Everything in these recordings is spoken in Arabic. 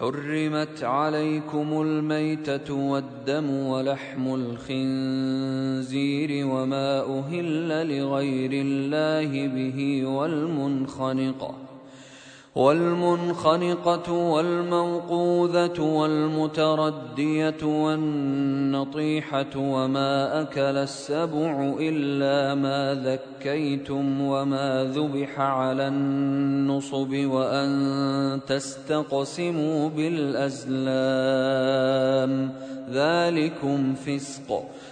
حرمت عليكم الميتة والدم ولحم الخنزير وما أهل لغير الله به والمنخنقة والمنخنقة والموقوذة والمتردية والنطيحة وما أكل السبع إلا ما ذكيتم وما ذبح على النصب وأن تستقسموا بالأزلام. ذلكم فسق.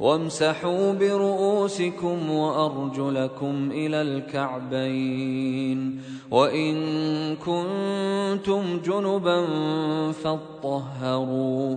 وامسحوا برؤوسكم وأرجلكم إلى الكعبين وإن كنتم جنبا فاطهروا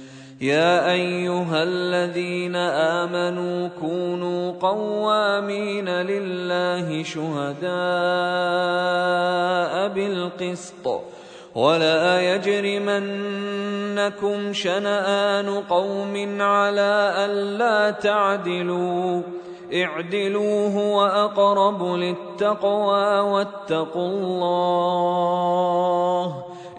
يا أيها الذين آمنوا كونوا قوامين لله شهداء بالقسط. ولا يجرمنكم شنآن قوم على ألا تعدلوا. اعدلوا هو أقرب للتقوى واتقوا الله.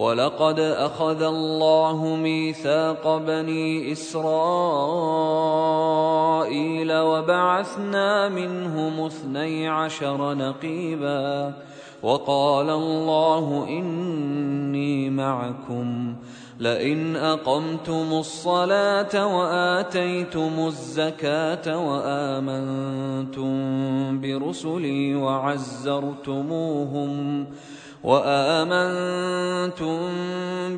ولقد اخذ الله ميثاق بني اسرائيل وبعثنا منهم اثني عشر نقيبا وقال الله اني معكم لئن اقمتم الصلاه واتيتم الزكاه وامنتم برسلي وعزرتموهم وآمنتم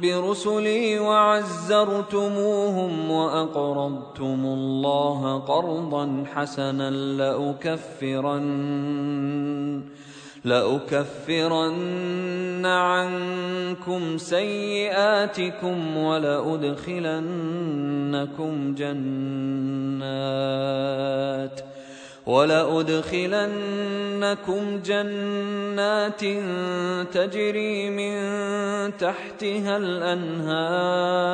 برسلي وعزرتموهم وأقرضتم الله قرضا حسنا لأكفرن لأكفرن عنكم سيئاتكم ولأدخلنكم جنات ۖ ولأدخلنكم جنات تجري من تحتها الأنهار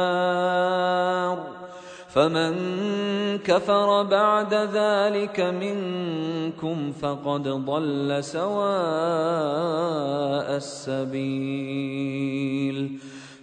فمن كفر بعد ذلك منكم فقد ضل سواء السبيل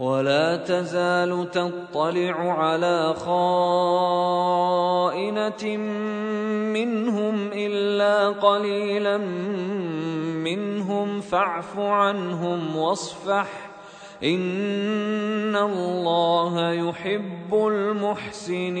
ولا تزال تطلع على خائنة منهم إلا قليلا منهم فاعف عنهم واصفح. إن الله يحب المحسنين.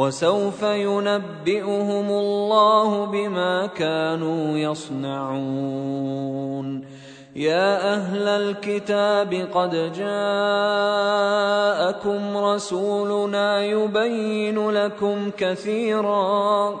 وسوف ينبئهم الله بما كانوا يصنعون. يا أهل الكتاب قد جاءكم رسولنا يبين لكم كثيرا.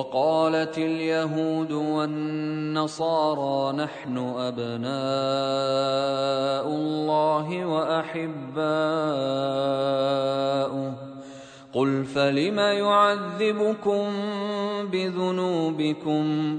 وقالت اليهود والنصارى نحن أبناء الله وأحباؤه. قل فلم يعذبكم بذنوبكم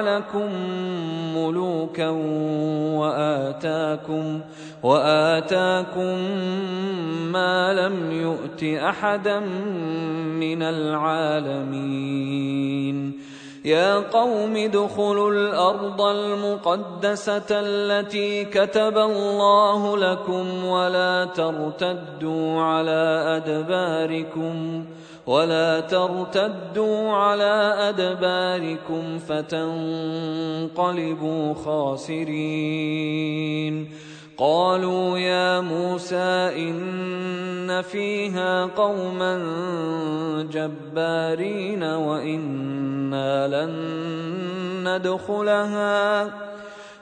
وجعلكم ملوكا وآتاكم وآتاكم ما لم يؤت أحدا من العالمين. يا قوم ادخلوا الأرض المقدسة التي كتب الله لكم ولا ترتدوا على أدباركم. ولا ترتدوا على أدباركم فتنقلبوا خاسرين. قالوا يا موسى إن فيها قوما جبارين وإنا لن ندخلها.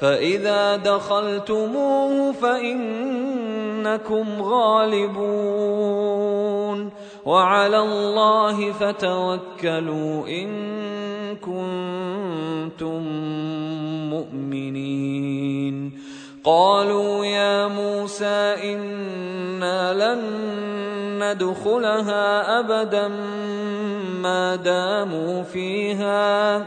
فاذا دخلتموه فانكم غالبون وعلى الله فتوكلوا ان كنتم مؤمنين قالوا يا موسى أنا لن ندخلها ابدا ما داموا فيها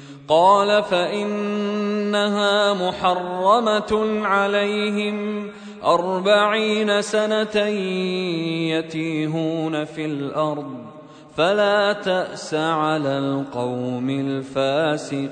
قال فإنها محرمة عليهم أربعين سنة يتيهون في الأرض فلا تأس على القوم الفاسقين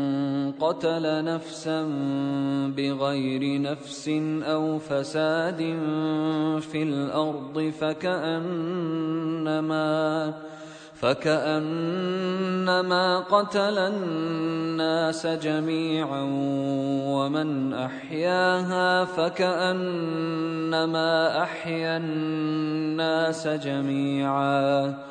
قتل نفسا بغير نفس أو فساد في الأرض فكأنما فكأنما قتل الناس جميعا ومن أحياها فكأنما أحيا الناس جميعا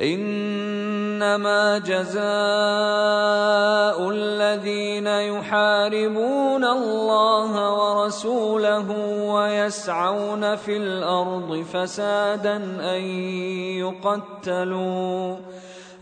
إنما جزاء الذين يحاربون الله ورسوله ويسعون في الأرض فسادا أن يقتلوا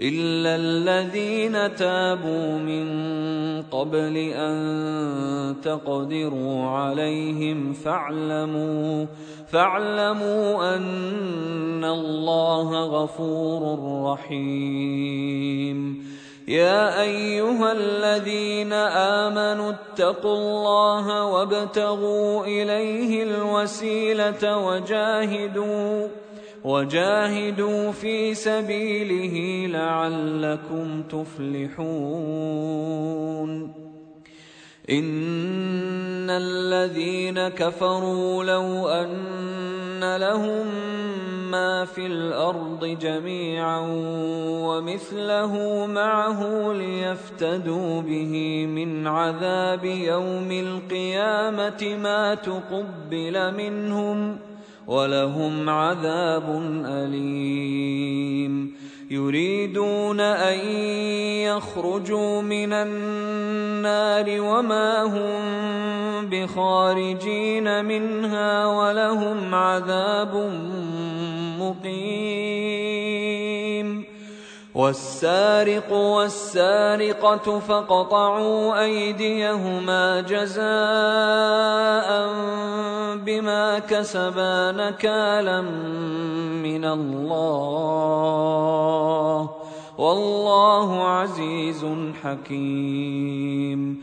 إلا الذين تابوا من قبل أن تقدروا عليهم فاعلموا فاعلموا أن الله غفور رحيم. يا ايها الذين امنوا اتقوا الله وابتغوا اليه الوسيله وجاهدوا وجاهدوا في سبيله لعلكم تفلحون. إن الذين كفروا لو أن لهم ما في الأرض جميعا ومثله معه ليفتدوا به من عذاب يوم القيامة ما تقبل منهم ولهم عذاب أليم. يريدون أن يخرجوا من النار وما هم بخارجين منها ولهم عذاب مقيم. والسارق والسارقة فقطعوا أيديهما جزاء بما كسبا نكالا من الله. والله عزيز حكيم.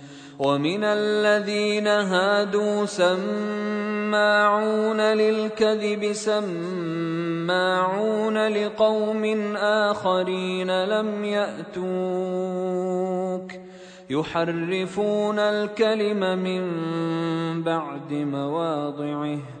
ومن الذين هادوا سماعون للكذب سماعون لقوم آخرين لم يأتوك. يحرفون الكلم من بعد مواضعه.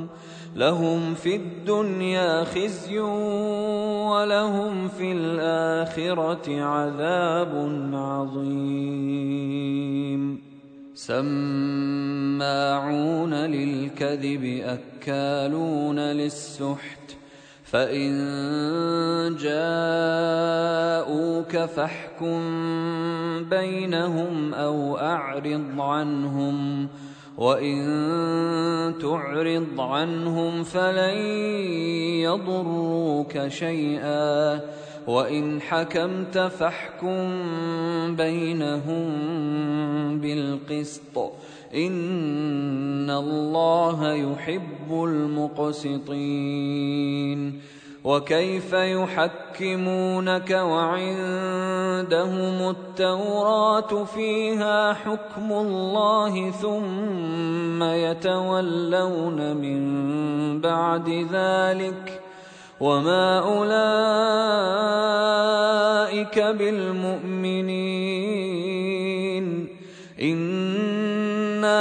لهم في الدنيا خزي ولهم في الآخرة عذاب عظيم. سماعون للكذب أكالون للسحت. فإن جاءوك فاحكم بينهم أو أعرض عنهم. وان تعرض عنهم فلن يضروك شيئا وان حكمت فاحكم بينهم بالقسط ان الله يحب المقسطين وكيف يحكمونك وعندهم التوراة فيها حكم الله ثم يتولون من بعد ذلك وما أولئك بالمؤمنين إنا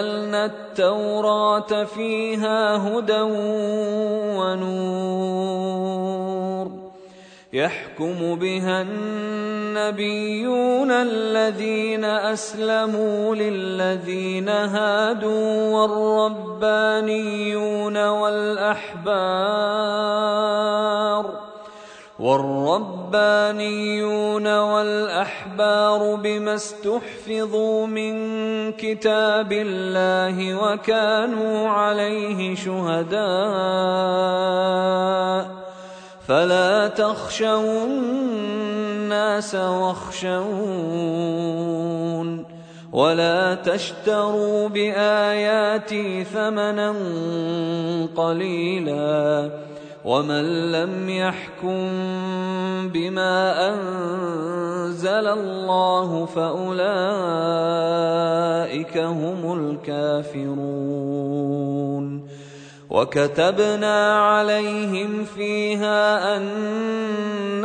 أنزلنا التوراة فيها هدى ونور يحكم بها النبيون الذين أسلموا للذين هادوا والربانيون والأحبار والربانيون والأحبار بما استحفظوا من كتاب الله وكانوا عليه شهداء. فلا تخشوا الناس واخشون. ولا تشتروا بآياتي ثمنا قليلا. ومن لم يحكم بما انزل الله فاولئك هم الكافرون وكتبنا عليهم فيها ان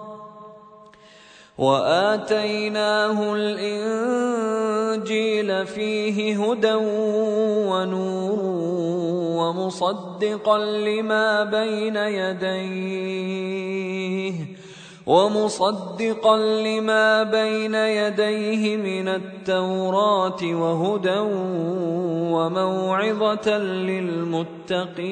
وآتيناه الإنجيل فيه هدى ونور ومصدقا لما بين يديه ومصدقا لما بين يديه من التوراة وهدى وموعظة للمتقين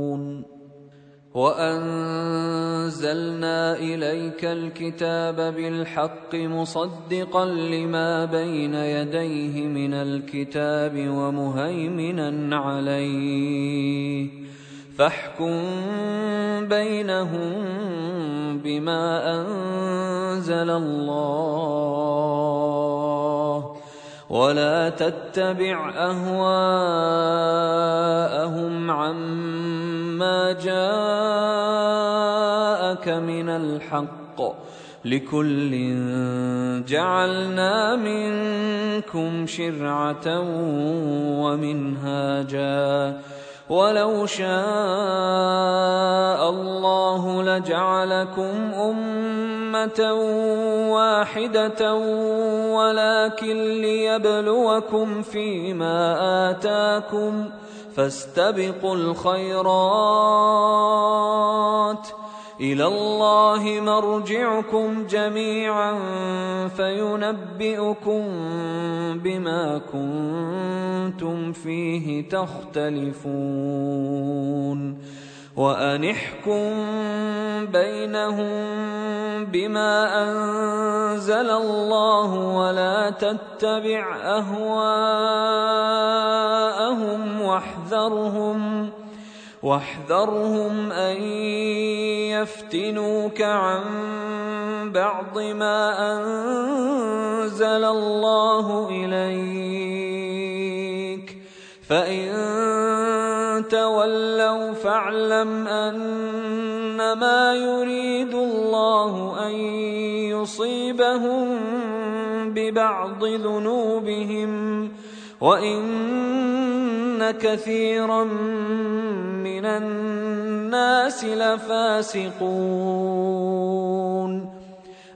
وانزلنا اليك الكتاب بالحق مصدقا لما بين يديه من الكتاب ومهيمنا عليه فاحكم بينهم بما انزل الله ولا تتبع اهواءهم عما جاءك من الحق لكل جعلنا منكم شرعة ومنهاجا. ولو شاء الله لجعلكم أمة واحدة ولكن ليبلوكم فيما آتاكم. فاستبقوا الخيرات. إلى الله مرجعكم جميعا فينبئكم بما كنتم فيه تختلفون. وأن احكم بينهم بما أنزل الله ولا تتبع أهواءهم واحذرهم واحذرهم أن يفتنوك عن بعض ما أنزل الله إليك. فإن تولوا فاعلم أنما يريد الله أن يصيبهم ببعض ذنوبهم وإن كثيرا من الناس لفاسقون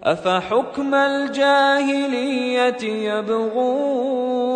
أفحكم الجاهلية يبغون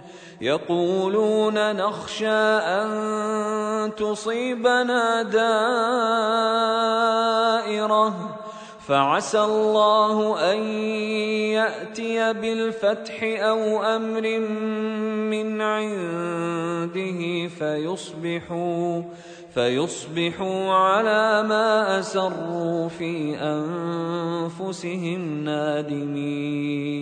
يقولون نخشى أن تصيبنا دائرة فعسى الله أن يأتي بالفتح أو أمر من عنده فيصبحوا فيصبحوا على ما أسروا في أنفسهم نادمين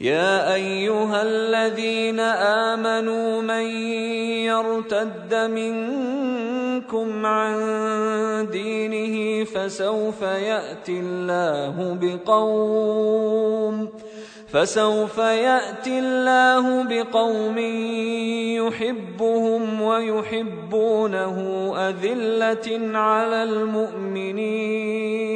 يا أيها الذين آمنوا من يرتد منكم عن دينه فسوف يأتي الله بقوم فسوف يأتي الله بقوم يحبهم ويحبونه أذلة على المؤمنين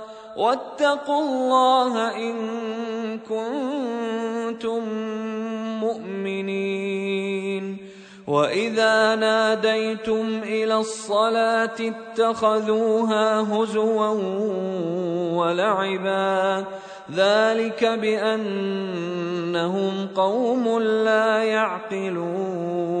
واتقوا الله إن كنتم مؤمنين. وإذا ناديتم إلى الصلاة اتخذوها هزوا ولعبا. ذلك بأنهم قوم لا يعقلون.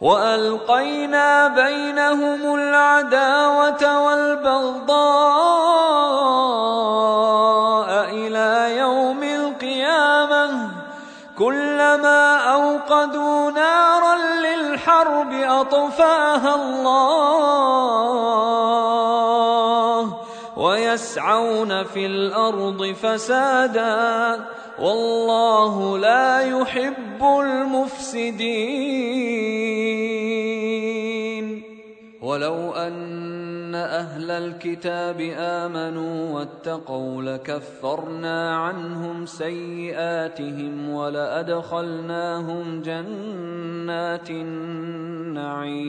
وألقينا بينهم العداوة والبغضاء إلى يوم القيامة. كلما أوقدوا نارا للحرب أطفأها الله ويسعون في الأرض فسادا. والله لا يحب المفسدين. ولو أن أهل الكتاب آمنوا واتقوا لكفرنا عنهم سيئاتهم ولأدخلناهم جنات النعيم.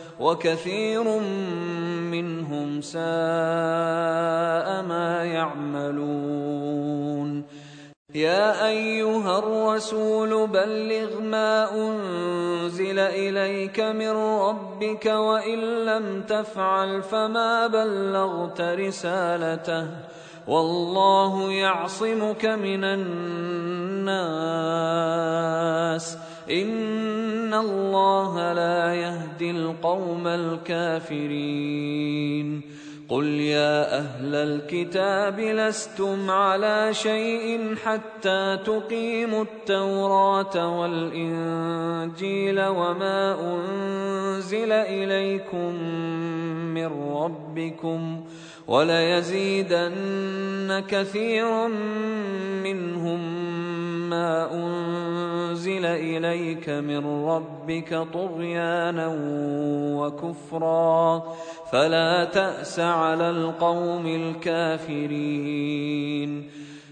وكثير منهم ساء ما يعملون. يا أيها الرسول بلغ ما أنزل إليك من ربك وإن لم تفعل فما بلغت رسالته. والله يعصمك من الناس. ان الله لا يهدي القوم الكافرين. قل يا أهل الكتاب لستم على شيء حتى تقيموا التوراه والانجيل وما انزل اليكم من ربكم وليزيدن كثيرا منهم ما أنزل إليك من ربك طغيانا وكفرا. فلا تأس على القوم الكافرين.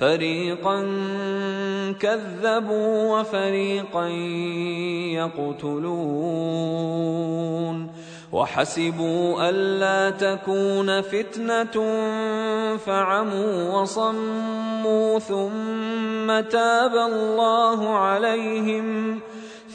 فريقا كذبوا وفريقا يقتلون وحسبوا ألا تكون فتنة فعموا وصموا ثم تاب الله عليهم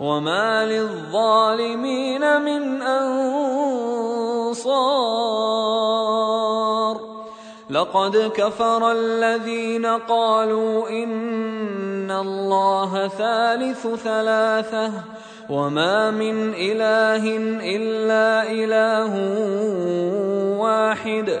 وما للظالمين من انصار لقد كفر الذين قالوا ان الله ثالث ثلاثة وما من اله الا اله واحد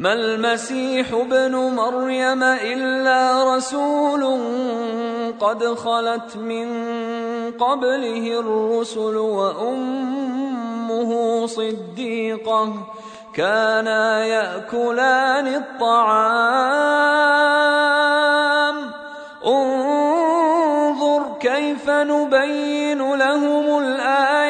ما المسيح ابن مريم إلا رسول قد خلت من قبله الرسل وأمه صديقة كانا يأكلان الطعام. انظر كيف نبين لهم الايات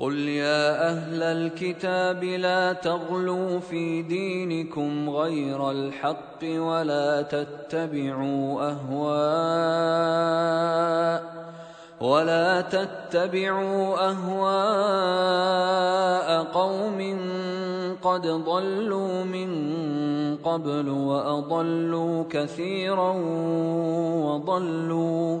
قل يا أهل الكتاب لا تغلوا في دينكم غير الحق ولا تتبعوا اهواء ولا تتبعوا اهواء قوم قد ضلوا من قبل واضلوا كثيرا وضلوا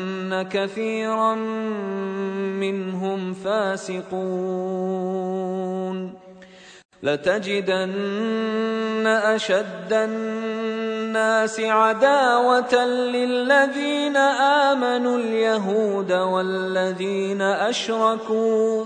كثيرا منهم فاسقون. لتجدن أشد الناس عداوة للذين آمنوا اليهود والذين أشركوا.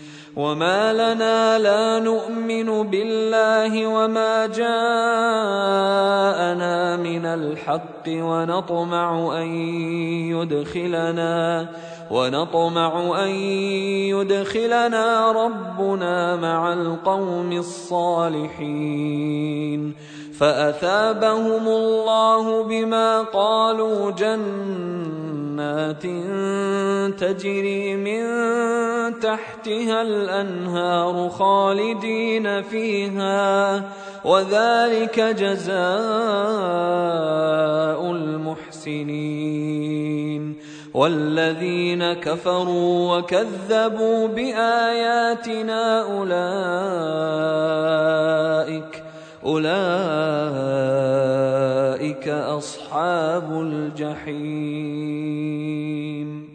وما لنا لا نؤمن بالله وما جاءنا من الحق ونطمع ان يدخلنا ونطمع ان يدخلنا ربنا مع القوم الصالحين فاثابهم الله بما قالوا جنات تجري من تحتها الأنهار خالدين فيها وذلك جزاء المحسنين. والذين كفروا وكذبوا بآياتنا أولئك أولئك أصحاب الجحيم.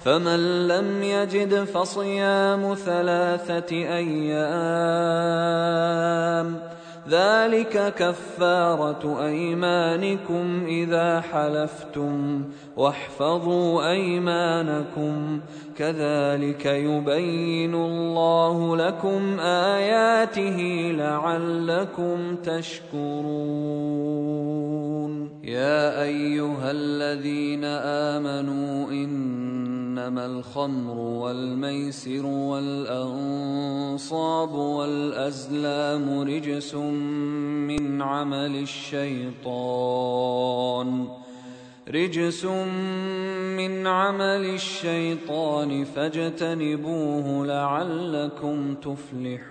فمن لم يجد فصيام ثلاثة أيام ذلك كفارة أيمانكم إذا حلفتم واحفظوا أيمانكم. كذلك يبين الله لكم آياته لعلكم تشكرون. يا أيها الذين آمنوا إنما الخمر والميسر والأنصاب والأزلام رجس من عمل الشيطان رجس من عمل الشيطان فاجتنبوه لعلكم تفلحون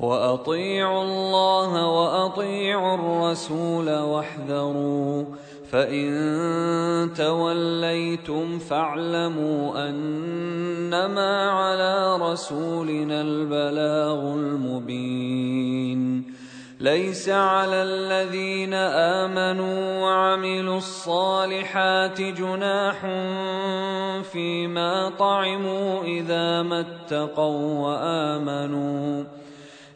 وأطيعوا الله وأطيعوا الرسول واحذروا فإن توليتم فاعلموا أنما على رسولنا البلاغ المبين. ليس على الذين آمنوا وعملوا الصالحات جناح فيما طعموا إذا ما اتقوا وآمنوا.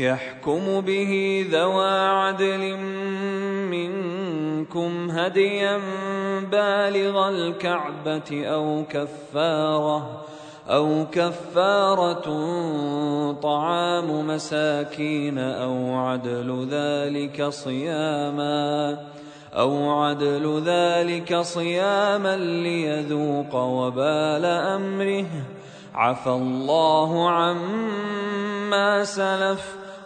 يحكم به ذوى عدل منكم هديا بالغ الكعبة أو كفارة أو كفارة طعام مساكين أو عدل ذلك صياما أو عدل ذلك صياما ليذوق وبال أمره. عفى الله عما سلف.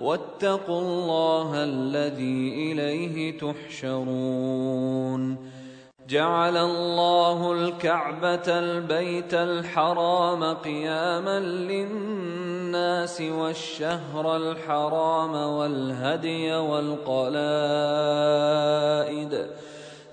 واتقوا الله الذي إليه تحشرون. جعل الله الكعبة البيت الحرام قياما للناس والشهر الحرام والهدي والقلائد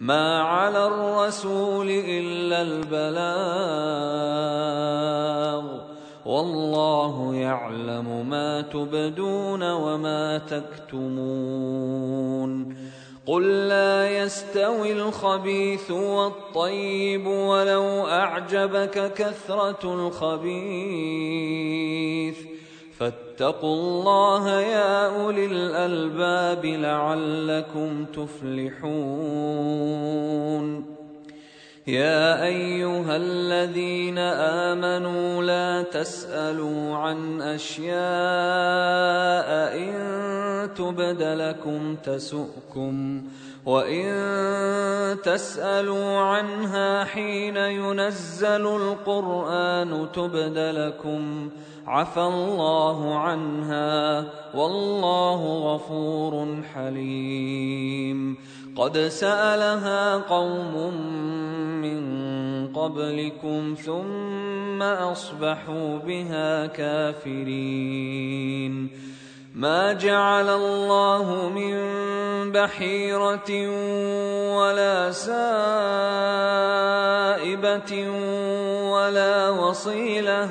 ما على الرسول الا البلاغ والله يعلم ما تبدون وما تكتمون قل لا يستوي الخبيث والطيب ولو اعجبك كثره الخبيث فاتقوا الله يا أولي الألباب لعلكم تفلحون. يا أيها الذين آمنوا لا تسألوا عن أشياء إن تبد لكم تسؤكم وإن تسألوا عنها حين ينزل القرآن تبد لكم عفى الله عنها والله غفور حليم. قد سألها قوم من قبلكم ثم أصبحوا بها كافرين. ما جعل الله من بحيرة ولا سائبة ولا وصيلة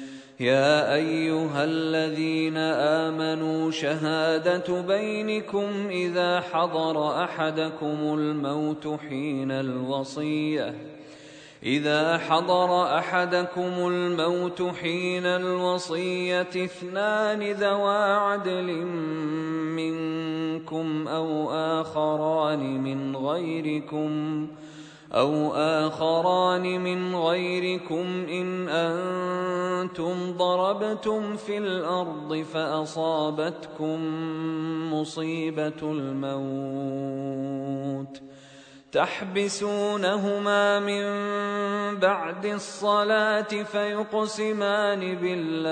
يا أيها الذين آمنوا شهادة بينكم إذا حضر أحدكم الموت حين الوصية. إذا حضر أحدكم الموت حين الوصية اثنان ذوا عدل منكم أو آخران من غيركم. أو آخران من غيركم إن أنتم ضربتم في الأرض فأصابتكم مصيبة الموت. تحبسونهما من بعد الصلاة فيقسمان بالله.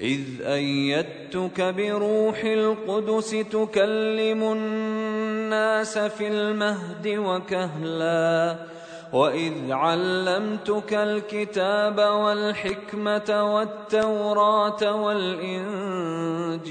إذ أيدتك بروح القدس تكلم الناس في المهد وكهلا وإذ علمتك الكتاب والحكمة والتوراة والإنجيل.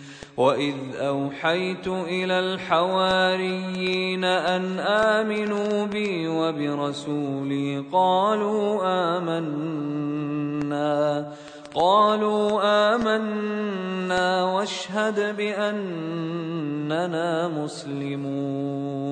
واذ اوحيت إلى الحواريين ان امنوا بي وبرسولي قالوا امنا قالوا امنا واشهد باننا مسلمون.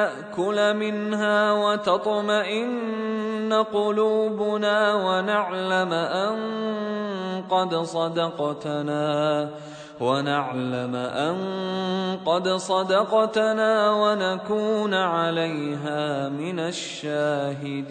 نأكل منها وتطمئن قلوبنا ونعلم أن قد صدقتنا ونعلم أن قد صدقتنا ونكون عليها من الشاهدين.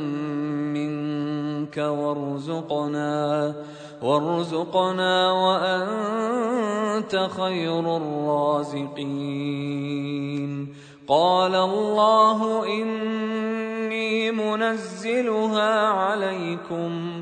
منك وارزقنا وارزقنا وأنت خير الرازقين. قال الله إني منزلها عليكم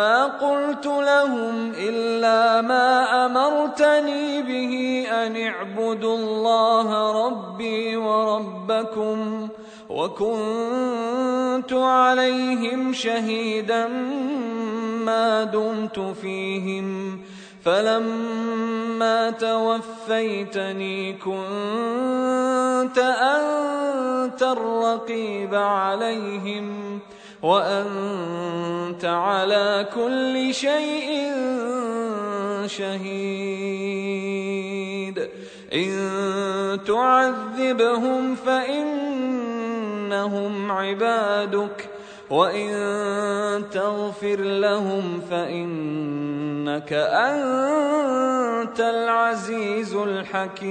ما قلت لهم إلا ما أمرتني به أن اعبدوا الله ربي وربكم وكنت عليهم شهيدا ما دمت فيهم فلما توفيتني كنت أنت الرقيب عليهم ۖ وأنت على كل شيء شهيد. إن تعذبهم فإنهم عبادك وإن تغفر لهم فإنك أنت العزيز الحكيم.